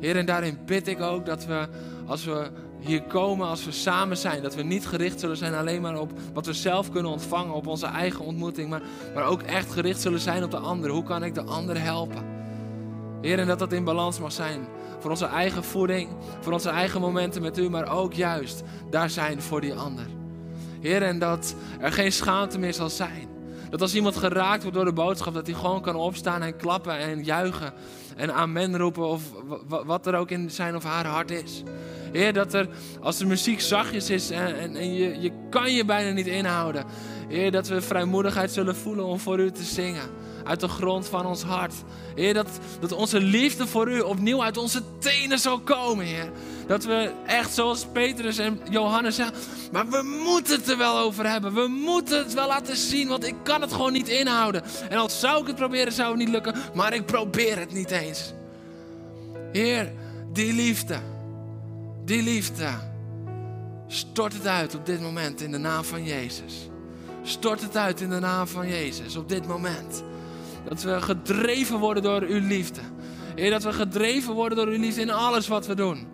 B: Heer, en daarin bid ik ook dat we, als we hier komen, als we samen zijn, dat we niet gericht zullen zijn alleen maar op wat we zelf kunnen ontvangen, op onze eigen ontmoeting, maar, maar ook echt gericht zullen zijn op de ander. Hoe kan ik de ander helpen? Heer, en dat dat in balans mag zijn. Voor onze eigen voeding, voor onze eigen momenten met u, maar ook juist daar zijn voor die ander. Heer, en dat er geen schaamte meer zal zijn. Dat als iemand geraakt wordt door de boodschap, dat hij gewoon kan opstaan en klappen en juichen en amen roepen of wat er ook in zijn of haar hart is. Heer, dat er als de muziek zachtjes is en, en, en je, je kan je bijna niet inhouden. Heer, dat we vrijmoedigheid zullen voelen om voor u te zingen uit de grond van ons hart. Heer, dat, dat onze liefde voor u opnieuw uit onze tenen zal komen, Heer. Dat we echt zoals Petrus en Johannes zeggen, maar we moeten het er wel over hebben. We moeten het wel laten zien, want ik kan het gewoon niet inhouden. En als zou ik het proberen, zou het niet lukken, maar ik probeer het niet eens. Heer, die liefde, die liefde, stort het uit op dit moment in de naam van Jezus. Stort het uit in de naam van Jezus op dit moment. Dat we gedreven worden door uw liefde. Dat we gedreven worden door uw liefde in alles wat we doen.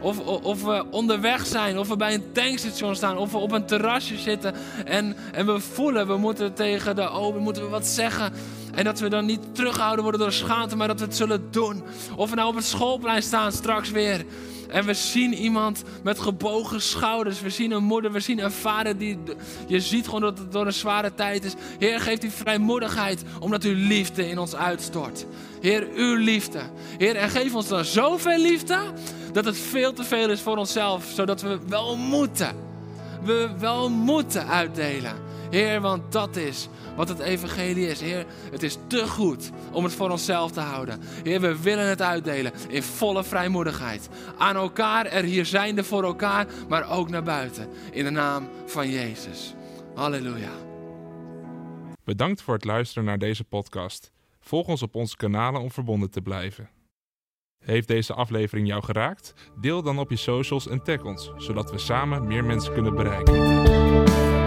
B: Of, of, we onderweg zijn, of we bij een tankstation staan, of we op een terrasje zitten en, en we voelen, we moeten tegen de open, moeten we wat zeggen. En dat we dan niet terughouden worden door schaamte, maar dat we het zullen doen. Of we nou op het schoolplein staan straks weer. En we zien iemand met gebogen schouders. We zien een moeder, we zien een vader die. Je ziet gewoon dat het door een zware tijd is. Heer, geef die vrijmoedigheid, omdat uw liefde in ons uitstort. Heer, uw liefde. Heer, en geef ons dan zoveel liefde dat het veel te veel is voor onszelf, zodat we wel moeten. We wel moeten uitdelen. Heer, want dat is wat het evangelie is. Heer, het is te goed om het voor onszelf te houden. Heer, we willen het uitdelen in volle vrijmoedigheid. Aan elkaar, er hier zijnde voor elkaar, maar ook naar buiten. In de naam van Jezus. Halleluja.
A: Bedankt voor het luisteren naar deze podcast. Volg ons op onze kanalen om verbonden te blijven. Heeft deze aflevering jou geraakt? Deel dan op je socials en tag ons, zodat we samen meer mensen kunnen bereiken.